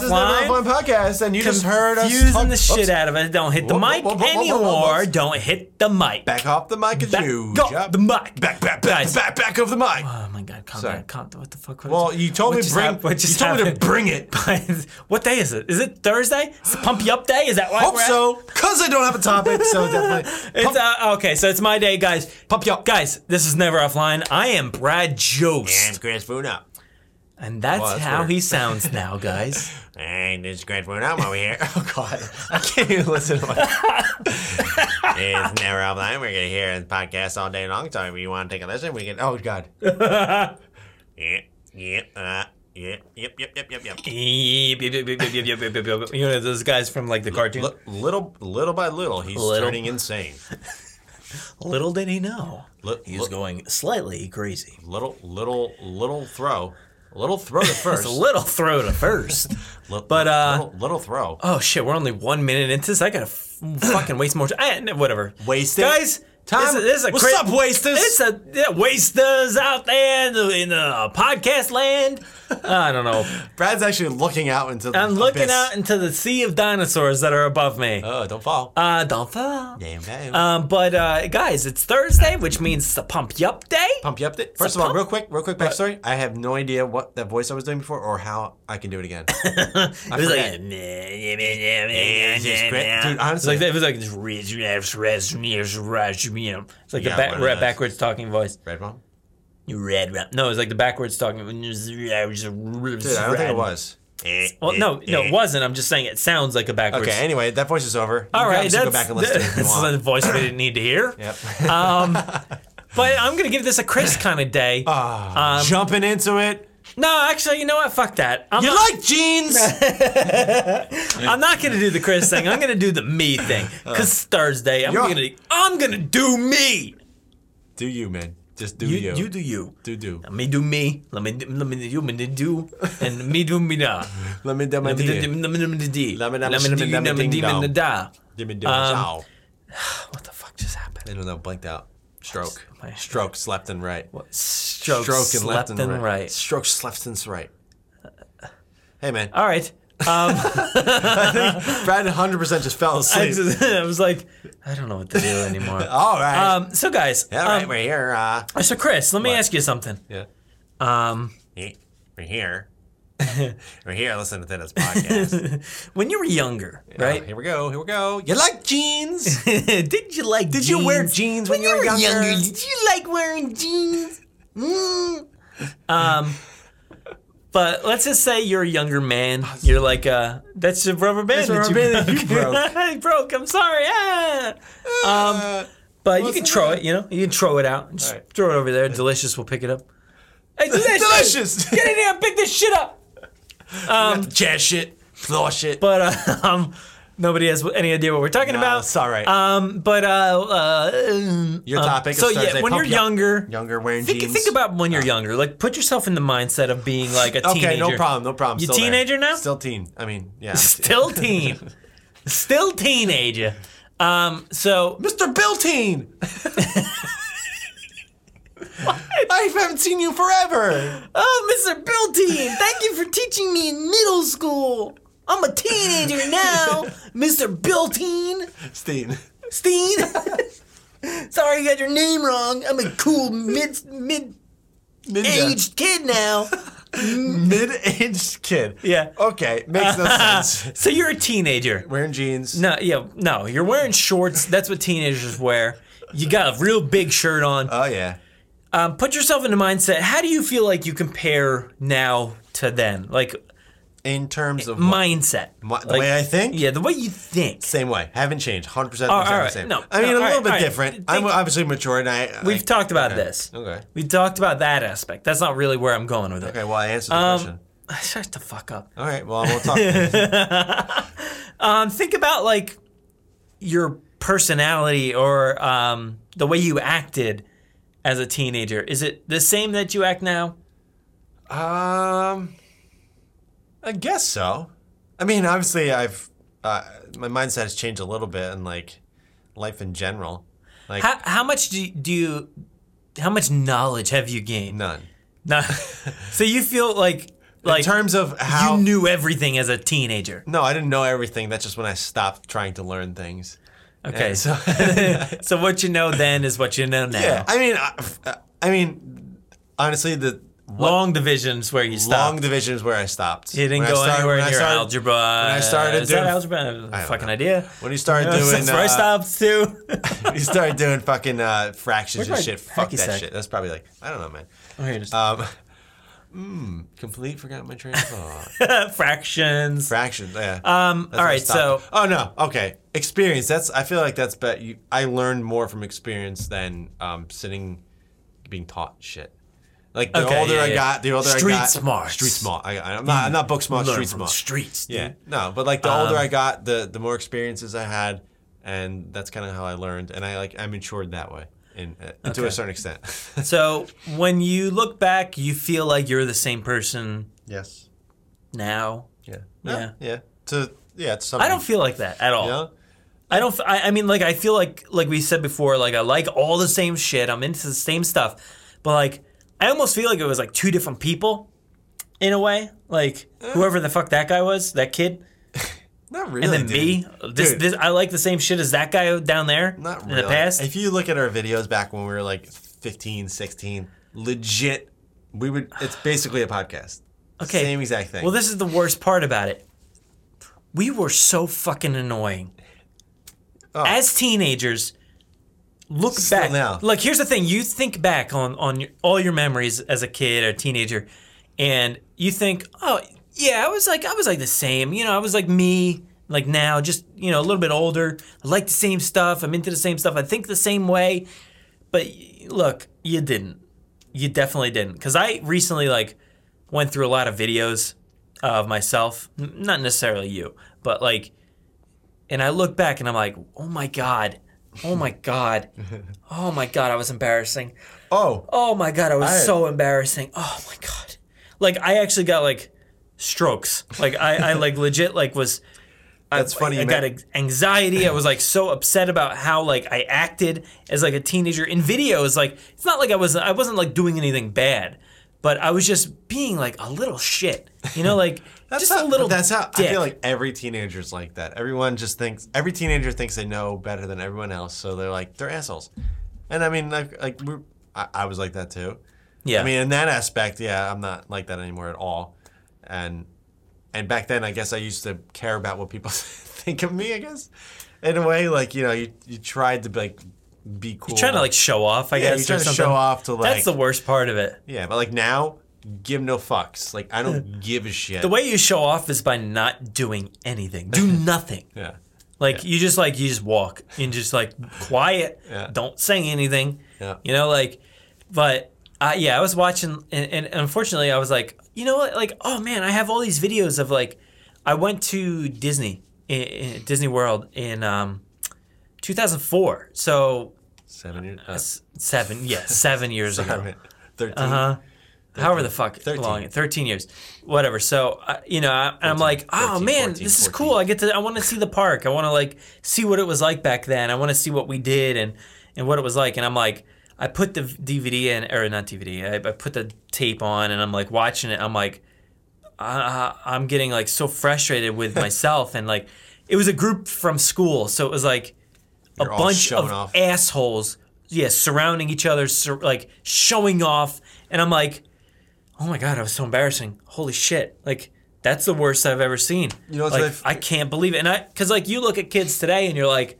Guys, Oh, This is Never This is Never Offline. Offline podcast, and you just heard us confusing talk- the shit Oops. out of it. Don't hit the Whoop, mic whoop, whoop, whoop, whoop, anymore. whoop. Don't hit the mic. Back off the mic, it's Back huge. off the mic. Back, back, back, Guys. back, back off the mic. Oh my god, calm Sorry. down. Calm, what the fuck? What well, you told what me bring. hap- you just told me to bring it. what day is it? Is it Thursday? It's the pump you up day? Is that why Hope we're at- so, cause I don't have a topic. So definitely. It's uh, okay, so it's my day, guys. Pump you up. Guys, this is Never Offline. I am Brad Jost. And Chris Funa. And that's, Well, how weird. he sounds now, guys. And Chris Funa. I'm over here. Oh God, I can't even listen to my. it's never offline. We're gonna hear the podcast all day long. So if you want to take a listen, we can. Oh God. Yeah, yeah, uh, yeah, yep, yep, yep, yep, yep. yep, yep, you know those guys from like the cartoon. Li- little, little by little, he's Little- turning insane. Little did he know, Li- he was li- going slightly crazy. Little, little, little throw. Little throw to It's first. a little throw to first. But, uh, little, little throw. oh shit, we're only one minute into this. I gotta f- fucking waste more time. Whatever. Waste it? Time- This is, this a What's cra- up, wasters? It's a yeah, wasters out there in the, in the podcast land. I don't know. Brad's actually looking out into the I'm looking abyss. out into the sea of dinosaurs that are above me. Oh, don't fall. Uh, don't fall. Damn, damn. Um, but uh, guys, it's Thursday, which means it's the pump you up day. Pump you up. There. First of all, pump. real quick, real quick backstory. I have no idea what that voice I was doing before or how I can do it again. I It was forget. like, Dude, honestly, like it was like you know. It's like Yeah, the one back, of red, those. backwards talking voice. Red Mom? You red rap. No, it was like the backwards talking. Dude, Dude, I don't think it was. Well, no, no, it wasn't. I'm just saying it sounds like a backwards. Okay, anyway, that voice is over. All right, that's, go back and listen to it if you that's want. the voice we didn't need to hear. Yep. Um, but I'm gonna give this a Chris kind of day. Ah, Um, Jumping into it. No, actually, you know what? Fuck that. I'm You not, like jeans? I'm not gonna do the Chris thing. I'm gonna do the me thing. Cause it's Thursday. I'm You're- gonna I'm gonna do me. do you, man? Just do You, you. you do you. do do. Let me do me. Let me let me do me do and me do me da. Let me do my Let me do deal. let me do me do. Let me- Let let me do let me let me do dong. me da. Give me do Um, What the fuck just happened? I don't know. Blanked out. Stroke. My- Strokes left and right. What? Stroke, Stroke and left and right. right. Strokes left and right. Hey man, All right. Um, Brad 100 percent just fell I, asleep. just, I was like, I don't know what to do anymore. All right. Um, so guys, All right, um, we're here. Uh, so Chris, let me ask you something. yeah. Um, yeah, we're here. we're here listening to this podcast. when you were younger, Oh, right? here we go. Here we go. You like jeans? did you like? Did you wear jeans when, you were younger? Did you like wearing jeans? Mm. Um, but let's just say you're a younger man. You're like, uh, that's a rubber band. That's a that rubber band that you broke. Broke. I'm sorry. Ah. Um, but you can throw that? it. You know, you can throw it out. Just right. throw it over there. Delicious. We'll pick it up. Hey, delicious! Delicious. Get in here and pick this shit up. Um, jazz shit, floor shit. But uh, um, nobody has any idea what we're talking about. it's all right. Um, but uh, uh Your um, topic is So yeah, when you're younger, Younger wearing think, jeans. think about when you're younger. Like, put yourself in the mindset of being like a teenager. Okay, no problem, no problem. You Still there. teenager now? Still teen. I mean, yeah. Still teen, still teenager. Um, so Mr. Bill Teen. I haven't seen you forever. Oh, Mr. Bill Teen, thank you for teaching me in middle school. I'm a teenager now, Mr. Bill Teen. Steen. Steen. Sorry, you got your name wrong. I'm a cool mid mid Ninja. aged kid now. Mid-aged kid. Yeah. Okay, makes no sense. So you're a teenager. Wearing jeans. No, yeah, no, you're wearing shorts. That's what teenagers wear. You got a real big shirt on. Oh yeah. Um, put yourself in the mindset. How do you feel like you compare now to then? Like In terms of mindset. My- the Like, way I think. Yeah, the way you think. Same way. Haven't changed. Hundred percent. All right. same. No, I mean no, a little right, bit different. I'm obviously mature, and I. We've I- talked about okay. this. Okay. We talked about that aspect. That's not really where I'm going with it. Okay. Well, I answered the Um, question. Shut the fuck up. All right. Well, we'll talk. Um, think about like your personality or um, the way you acted as a teenager. Is it the same that you act now? Um, I guess so. I mean, obviously, I've uh, my mindset has changed a little bit, and like life in general, like How, how much do you, do you, how much knowledge have you gained? none. No. so you feel like Like in terms of how you knew everything as a teenager. No, I didn't know everything. That's just when I stopped trying to learn things. Okay, And so so what you know then is what you know now. yeah, I mean, I, I mean, honestly, the Long divisions where you stop. long division is where I stopped. you didn't When go started- anywhere when in your started- algebra. when I started is doing- that algebra? I have a don't fucking know. idea. When you started Yeah, doing, that's where I uh, stopped too. you started doing fucking uh, fractions and shit. Fuck that sack? shit. That's probably like I don't know, man. oh, here. Um, mm, complete. Forgot my train of thought. Fractions. Fractions. Yeah. Um. That's All right. So oh no. Okay. Experience. That's. I feel like that's. You. I learned more from experience than um, sitting, being taught shit. Like the Okay, older yeah, I yeah. got, the older Street I got. smarts. Street smart. I, I'm not. I'm not book smart. learn Street smart. streets. Yeah. No, but like the Um, older I got, the the more experiences I had, and that's kind of how I learned, and I like I matured that way, in uh, to a certain extent. So when you look back, you feel like you're the same person yes. now. Yeah. Yeah. Yeah. To yeah. To I don't feel like that at all. You know? I don't. f- I, I mean, like, I feel like, like we said before, like I like all the same shit. I'm into the same stuff, but like, I almost feel like it was like two different people, in a way. Like whoever the fuck that guy was, that kid, Not really. and then dude. me. This, Dude. this, I like the same shit as that guy down there Not in really. the past. If you look at our videos back when we were like 15, 16, legit, we would. It's basically a podcast. Okay. Same exact thing. Well, this is the worst part about it. We were so fucking annoying. Oh. As teenagers, look Still back. now. Like, here's the thing: you think back on on your, all your memories as a kid or teenager, and you think, oh yeah, I was like I was like the same. You know, I was like me. Like now, just you know, a little bit older. I like the same stuff. I'm into the same stuff. I think the same way. But look, you didn't. You definitely didn't. Because I recently like went through a lot of videos of myself. Not necessarily you, but like, and I look back and I'm like, oh my god, oh my god, oh my god, I was embarrassing. oh, Oh my god, I was I- so embarrassing. Oh my god, like I actually got like strokes. Like I, I like legit like was. That's I, funny I you got anxiety. I was like so upset about how like I acted as like a teenager in videos. Like it's not like I was I wasn't like doing anything bad, but I was just being like a little shit. You know, like that's just how, a little. That's how I feel like every teenager's like that. Everyone just thinks every teenager thinks they know better than everyone else, so they're like they're assholes. And I mean, like, like we're, I, I was like that too. yeah. I mean, in that aspect, yeah, I'm not like that anymore at all. And and back then, I guess I used to care about what people think of me. I guess in a way, like you know, you you tried to like be cool. You're trying to like show off, I yeah, guess. you're trying to something. show off to like That's the worst part of it. yeah, but like now, give no fucks. Like I don't give a shit. The way you show off is by not doing anything. Do nothing. yeah, Like you just like you just walk and just like quiet. Yeah. Don't say anything. Yeah. You know, like, but uh, yeah, I was watching, and, and unfortunately, I was like, you know what? Like, oh man, I have all these videos of like, I went to Disney, in, in Disney World in um, 2004. So seven years. Uh, seven, yeah, seven years ago. thirteen. Uh huh. However the fuck 13. long, thirteen years, whatever. So uh, you know, I, I'm like, oh 13, man, 14, this is 14. cool. I get to, I want to see the park. I want to like see what it was like back then. I want to see what we did and and what it was like. And I'm like, I put the DVD in, or not DVD. I, I put the tape on, and I'm like watching it. I'm like, I, I'm getting like so frustrated with myself, and like, it was a group from school, so it was like a You're all bunch of off. assholes, yeah, surrounding each other, sur- like showing off, and I'm like, oh my god, I was so embarrassing. Holy shit, like that's the worst I've ever seen. You know like f- I can't believe it, and I because like you look at kids today, and you're like,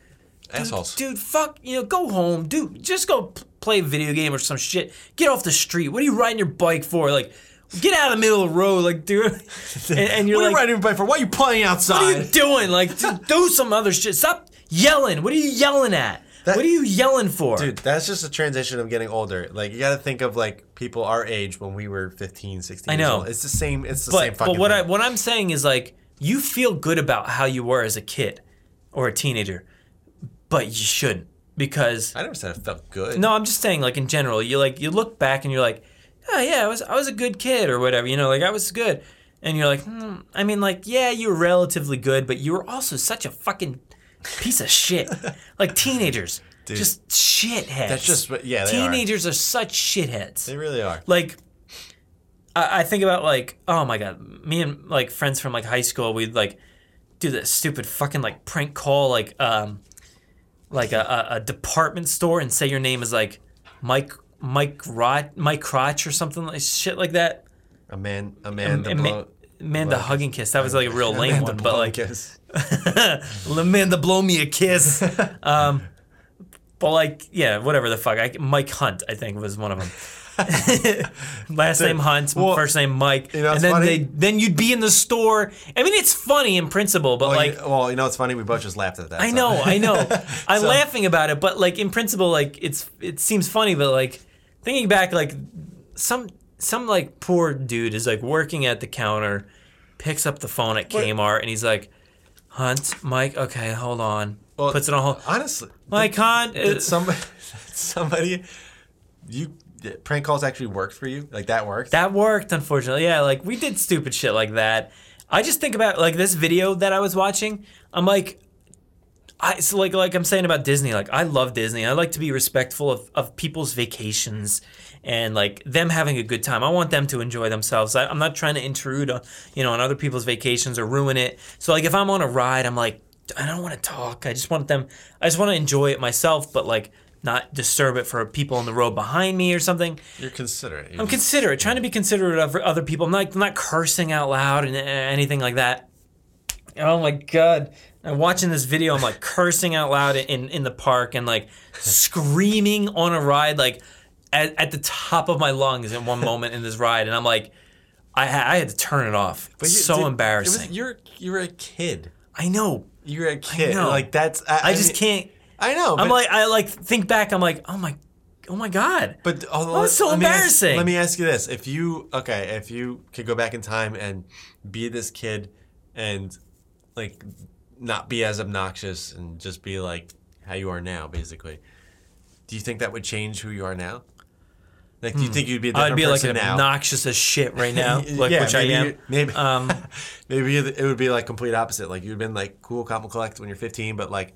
dude, Assholes. dude, fuck, you know, go home, dude, just go p- play a video game or some shit. Get off the street. What are you riding your bike for? Like, get out of the middle of the road, like, dude. and, and you're what are you riding your bike for? Why are you playing outside? what are you doing? Like, do some other shit. Stop yelling. What are you yelling at? That- what are you yelling for? Dude, that's just a transition of getting older. Like you got to think of like people our age when we were 15, 16 I years know. old. It's the same it's the same but fucking but what I thing. what I'm saying is like you feel good about how you were as a kid or a teenager, but you shouldn't because I never said it felt good. no, I'm just saying like in general, you like you look back and you're like, oh yeah, I was I was a good kid or whatever, you know, like I was good, and you're like, hmm, I mean, like yeah, you were relatively good, but you were also such a fucking piece of shit, like teenagers, just shitheads. That's just what- yeah, they are. teenagers are. such shitheads. They really are. Like, I, I think about like, oh my god, me and like friends from like high school, we'd like do this stupid fucking like prank call, like um, like a, a, department store, and say your name is like Mike Mike Rot Mike Crotch or something like shit like that. A man, a man, the blow, Amanda blow hug and kiss. That was like a real lame Amanda one, but like kiss. Amanda blow me a kiss. um, but like yeah, whatever the fuck. I, Mike Hunt, I think, was one of them. Last name Hunt, Well, first name Mike, you know, and then funny. they then you'd be in the store. I mean, it's funny in principle, but Well, like you, well, you know, it's funny. We both just laughed at that. I so- know, I know. I'm So- laughing about it, but like in principle, like it's it seems funny, but like thinking back, like some some like poor dude is like working at the counter, picks up the phone at Kmart, and he's like, "Hunt, Mike, okay, hold on." Well, Puts it on hold. Honestly, Mike Hunt, did uh, somebody, somebody, you prank calls actually worked for you? Like that worked? that worked, unfortunately. Yeah, like we did stupid shit like that. I just think about like this video that I was watching. I'm like, I so like like I'm saying about Disney. Like I love Disney. I like to be respectful of, of people's vacations and like them having a good time. I want them to enjoy themselves. I, I'm not trying to intrude, on, you know, on other people's vacations or ruin it. So like if I'm on a ride, I'm like, I don't want to talk. I just want them. I just want to enjoy it myself, but like not disturb it for people on the road behind me or something. You're considerate. You I'm considerate, trying to be considerate of other people. I'm not, I'm not cursing out loud and anything like that. Oh my god! I'm watching this video. I'm like cursing out loud in in the park and like screaming on a ride, like at, at the top of my lungs in one moment in this ride, and I'm like, I ha- I had to turn it off. But you- so dude, embarrassing. was- you're you're a kid. I know. You're a kid. Like that's. I, I just mean- can't. I know. I'm like I like think back. I'm like, oh my, oh my god. But oh, Oh, it's so let me ask- embarrassing. let me ask you this: If you okay, if you could go back in time and be this kid, and like not be as obnoxious and just be like how you are now, basically, do you think that would change who you are now? Like, do you think you'd be a different I'd be like now? obnoxious as shit right now, like Yeah, which I am. maybe Um, maybe it would be like complete opposite. Like you've been like cool, calm, collect when you're 15, but like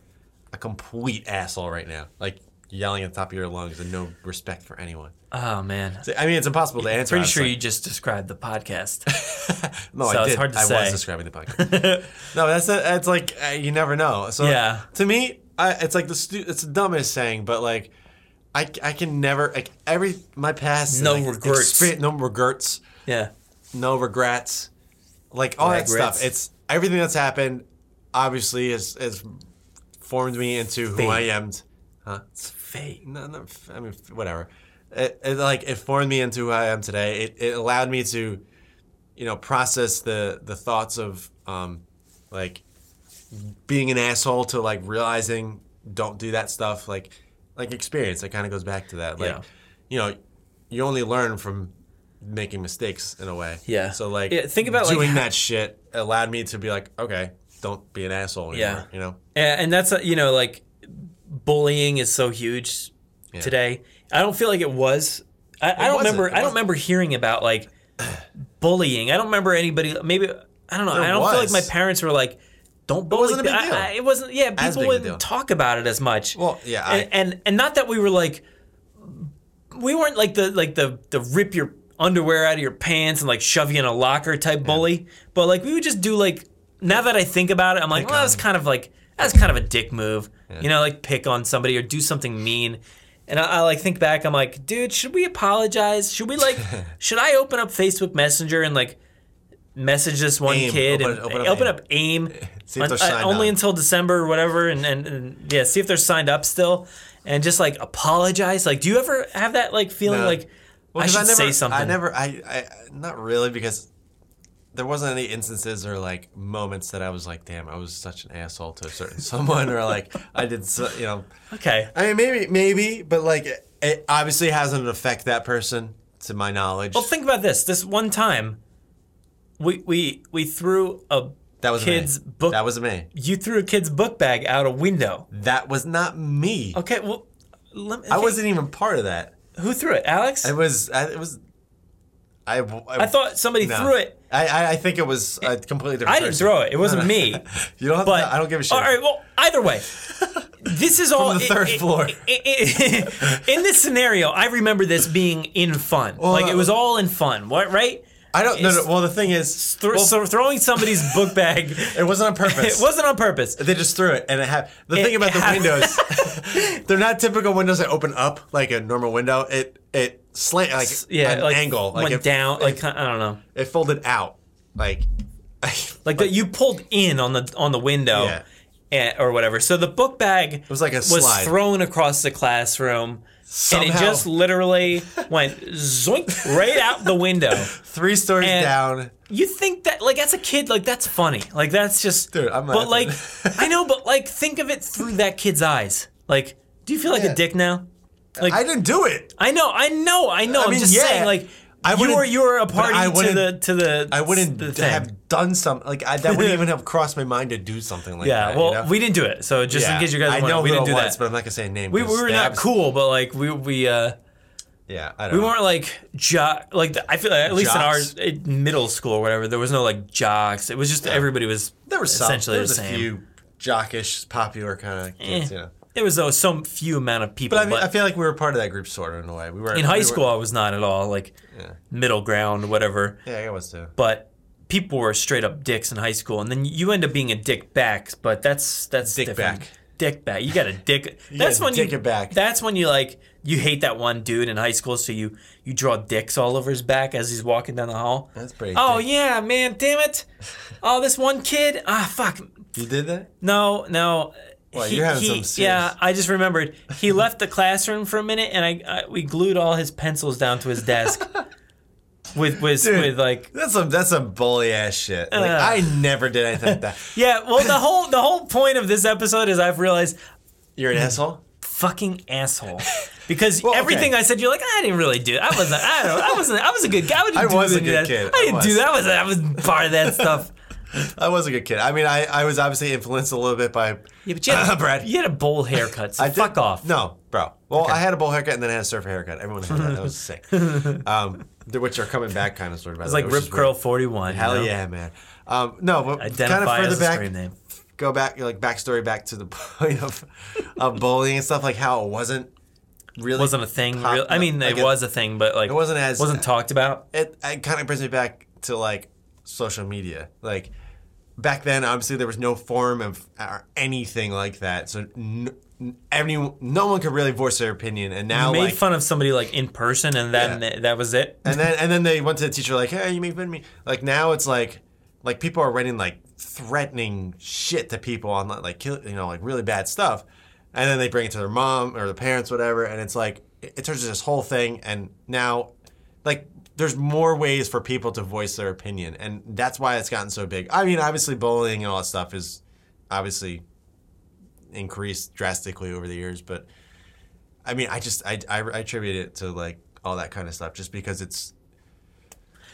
a complete asshole right now, like yelling at the top of your lungs and no respect for anyone. Oh man. So, I mean, it's impossible to answer. I'm Pretty sure you just described the podcast. No, So I did. I say. was describing the podcast. no, that's a, that's like uh, you never know. So Yeah. to me, I, it's like the stu- it's the dumbest saying, but like I, I can never like every my past No like, regrets. no regrets, yeah. no regrets, like all that stuff. It's everything that's happened. Obviously, is has formed me into who I am. Huh? Fate. No, no. I mean, whatever. It, it like it formed me into who I am today. It, it allowed me to, you know, process the the thoughts of um, like being an asshole to like realizing don't do that stuff. Like like experience. It kind of goes back to that. Like, Yeah. you know, you only learn from making mistakes in a way. Yeah. So like, Yeah, think about, doing how- that shit allowed me to be like, okay, don't be an asshole anymore. Yeah. You know. And, and that's you know like bullying is so huge Yeah. today. I don't feel like it was. I, I don't remember. I don't remember hearing about like bullying. I don't remember anybody. Maybe I don't know. There I don't feel like my parents were like. Don't bully. wasn't a big I- deal. I- it wasn't. Yeah, people wouldn't talk about it as much. Well, yeah, and, and and not that we were like, we weren't like the like the the rip your underwear out of your pants and like shove you in a locker type bully. But like we would just do like. Now that I think about it, I'm like, Pick well, that's on. kind of like that's kind of a dick move. You know, like pick on somebody or do something mean. And I, I like think back, I'm like, dude, should we apologize? Should we like, should I open up Facebook Messenger and like message this one AIM. kid Open- and open open up up, AIM. AIM, See if they're un- uh, only on. until December or whatever, and, and and yeah, see if they're signed up still, and just like apologize. Like, do you ever have that like feeling No. like Well, I should never, say something? I never, I, I, not really, because there wasn't any instances or like moments that I was like, damn, I was such an asshole to a certain someone, or like I did, so, you know. Okay. I mean, maybe, maybe, but like it, it obviously hasn't affect that person, to my knowledge. Well, think about this. This one time, we we we threw a that was kid's me. book. That was me. you threw a kid's book bag out a window. That was not me. Okay. Well, let me, I wasn't even part of that. Who threw it? Alex. It was, I, it was. I, I thought somebody no. threw it. I, I, I think it was a completely different. I didn't person. throw it. It wasn't No, no. me. You don't. Have But to, I don't give a shit. All right. Well, either way, this is all in the third floor. i- i- in this scenario, I remember this being in fun. like it was uh, all in fun. What? Right? I don't. No, no. Well, the thing is, Thro- well, so throwing somebody's book bag. it wasn't on purpose. It wasn't on purpose. They just threw it, and it had the It thing about the windows. they're not typical windows that open up like a normal window. It it slant like Yeah, an like angle, like went it, down. It, Like I don't know. it folded out, like Like that you pulled in on the on the window. Yeah. eh, or whatever. So the book bag it was like a was slide. thrown across the classroom, and it just literally went zoink right out the window. three stories And- down. You think that like as a kid, like that's funny. Like that's just Dude, I'm But like. I know, but like think of it through that kid's eyes. Like, do you feel like Yeah. a dick now? Like I didn't do it. I know, I know, I know. I am mean, just yeah. saying, like I you were you were a party I to the to the I wouldn't the thing. have done something like I, that. Wouldn't even have crossed my mind to do something like Yeah, that. Yeah, well, you know? we didn't do it. So just Yeah. in case you guys I know we didn't do was, that. but I'm not gonna say a name. we, we were not cool, but like we we uh Yeah, I don't we know. weren't like jock like the- I feel like at least Jocks? in our middle school or whatever there was no like jocks. It was just everybody was There was some. essentially there was the a same. few jockish, popular kind of kids. Eh. You know. There was though some few amount of people, But I mean, but I feel like we were part of that group, sort of in a way. We were in we high were- school I was not at all like Yeah. middle ground whatever. Yeah, I was too. But people were straight up dicks in high school, and then you end up being a dick back. But that's that's Dick different. back. Dick back. You got a dick. that's when dick you it back. That's when you like you hate that one dude in high school, so you you draw dicks all over his back as he's walking down the hall. That's pretty. Oh dick. yeah, man, damn it! Oh, this one kid. Ah, fuck. you did that? No, no. Well, you're having some serious- Yeah, I just remembered. He left the classroom for a minute, and I, I we glued all his pencils down to his desk. with with Dude. with like That's some that's some bully ass shit. Like Uh. I never did anything like that. yeah. Well, the whole the whole point of this episode is I've realized You're an asshole. fucking asshole. Because Well, okay. everything I said, you're like, I didn't really do. it. I wasn't. I don't. I wasn't. I was a good guy. I, I was a good that. kid. I didn't do that. I was. I was part of that stuff. I was a good kid. I mean, I, I was obviously influenced a little bit by Yeah, but you had, Brad. You had a bowl haircut. So I did- fuck off. No, bro. Well, I had a bowl haircut and then I had a surfer haircut. Everyone had that. That was sick. Um, the- which are coming back kind of sort of. It's like Rip Curl 41. Hell you know? yeah, man. Um, no, but kind of Identify further back, screen name. go back, like backstory back to the point of, of bullying and stuff, like how it wasn't really Wasn't a thing. real, I mean, like it was a thing, but like It wasn't as wasn't talked about. it, it kind of brings me back to like social media. Like back then, obviously there was no forum of or anything like that, so n- everyone, no one could really voice their opinion. And now, made like, fun of somebody like in person, and then Yeah. that was it. and then and then they went to the teacher like, "Hey, you make fun of me." Like now, it's like like people are writing like threatening shit to people on like kill, you know like really bad stuff, and then they bring it to their mom or the parents, whatever, and it's like it, it turns into this whole thing. And now, like there's more ways for people to voice their opinion, and that's why it's gotten so big. I mean, obviously, bullying and all that stuff is obviously increased drastically over the years, but I mean, I just I, I, I attribute it to like all that kind of stuff, just because it's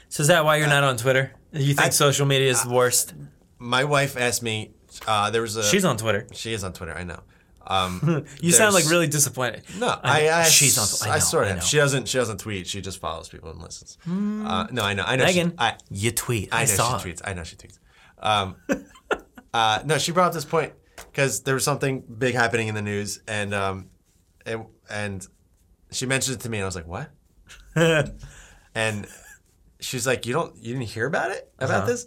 So is that why you're not on Twitter? You think I- social media is the worst? my wife asked me. Uh, there was a. She's on Twitter. She is on Twitter. I know. Um, You sound like really disappointed. No, I- I, I, she's on- I, I sort of. know. She doesn't. She doesn't tweet. She just follows people and listens. Uh, no, I know. I know. Megan, She, I, you tweet. I, I know saw. she tweets. I know she tweets. Um, uh, no, she brought up this point because there was something big happening in the news, and um, and, and she mentioned it to me, and I was like, "What?" and she's like, "You don't, you didn't hear about it about Uh-huh. this?"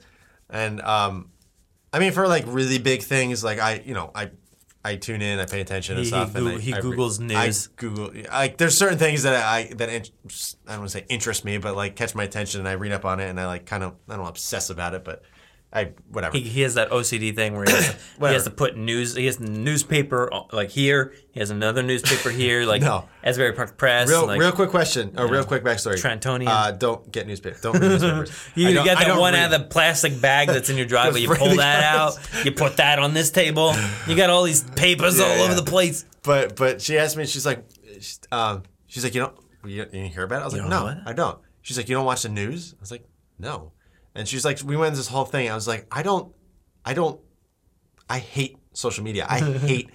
And um, I mean, for like really big things, like I, you know, I. I tune in, I pay attention and He- he stuff. and I, he I Googles I news. Google like there's certain things that I that int- I don't want to say interest me, but like catch my attention, and I read up on it, and I like kind of I don't obsess about it, but I whatever. He, he has that OCD thing where he has, to, he has to put news. He has newspaper uh, like here. He has another newspaper here, like No. Asbury Park Press. real, like, real quick question, or real quick backstory. Trentonian. Uh, don't get newspaper. Don't read newspapers. You I don't- get I that one read. out of the plastic bag that's in your driveway. You pull that out. You put that on this table. You got all these papers Yeah, all over the place. But but she asked me. She's like, she's, um, she's like, you don't you, you didn't hear about it? I was like, no. I don't. She's like, you don't watch the news? I was like, no. And she's like, we went this whole thing. I was like, I don't, I don't, I hate social media. I hate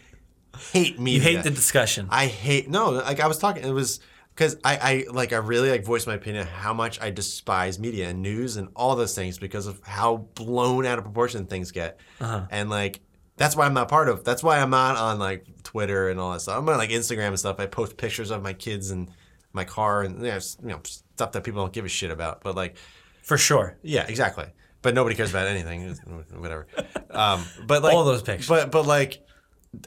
hate media. You hate the discussion. I hate no. Like I was talking, it was because I, I like I really like voiced my opinion how much I despise media and news and all those things because of how blown out of proportion things get, Uh-huh. and like that's why I'm not part of. That's why I'm not on like Twitter and all that stuff. I'm on like Instagram and stuff. I post pictures of my kids and my car and you you know stuff that people don't give a shit about. But like for sure. Yeah, exactly. But nobody cares about anything, whatever. Um, but like All those pictures. But but like,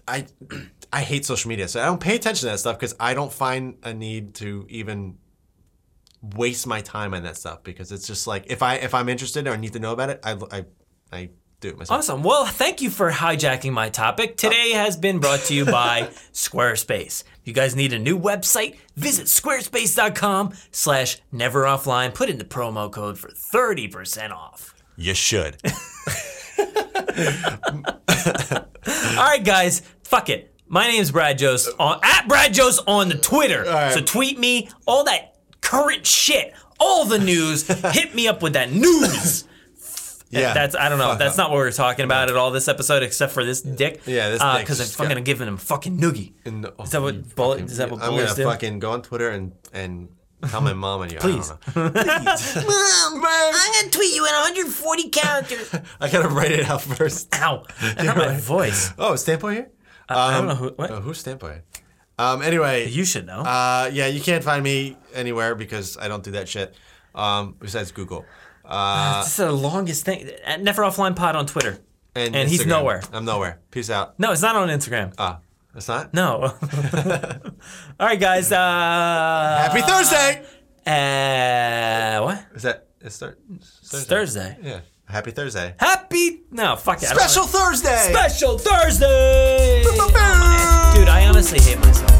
I I hate social media, so I don't pay attention to that stuff because I don't find a need to even waste my time on that stuff because it's just like if I if I'm interested or I need to know about it, I I, I do it myself. Awesome. Well, thank you for hijacking my topic. Today has been brought to you by Squarespace. If you guys need a new website, visit squarespace.com slash never offline. Put in the promo code for 30% off. You should. All right, guys, fuck it. My name's Brad Jost on at Brad Jost on the Twitter. right. So tweet me all that current shit, all the news. hit me up with that news. Yeah, That's I don't know. That's not what we're talking about at all this episode, except for this dick. Yeah, this dick because I'm fucking got- giving him fucking noogie. And- Is that what you bullet- fucking- is that what I'm gonna do? fucking go on Twitter and and tell my mom and you. Please. I don't know. Mom, I'm gonna tweet you in 140 characters. I gotta write it out first. Ow! I hurt my voice. Oh, is Stampo here? I don't Um, know who. What? Oh, who's Stampo? Um. Anyway, you should know. uh, yeah, you can't find me anywhere because I don't do that shit. Um, besides Google. Uh, this is the longest thing. At Never Offline Pod on Twitter. and, And he's nowhere. I'm nowhere. Peace out. No, it's not on Instagram. Ah, it's not. No. All right, guys. Uh, Happy Thursday. Uh, what? Is that it's thir- It's Thursday. Yeah. Happy Thursday. Happy. No, fuck it. Special Thursday. Special Thursday. Dude, I honestly hate myself.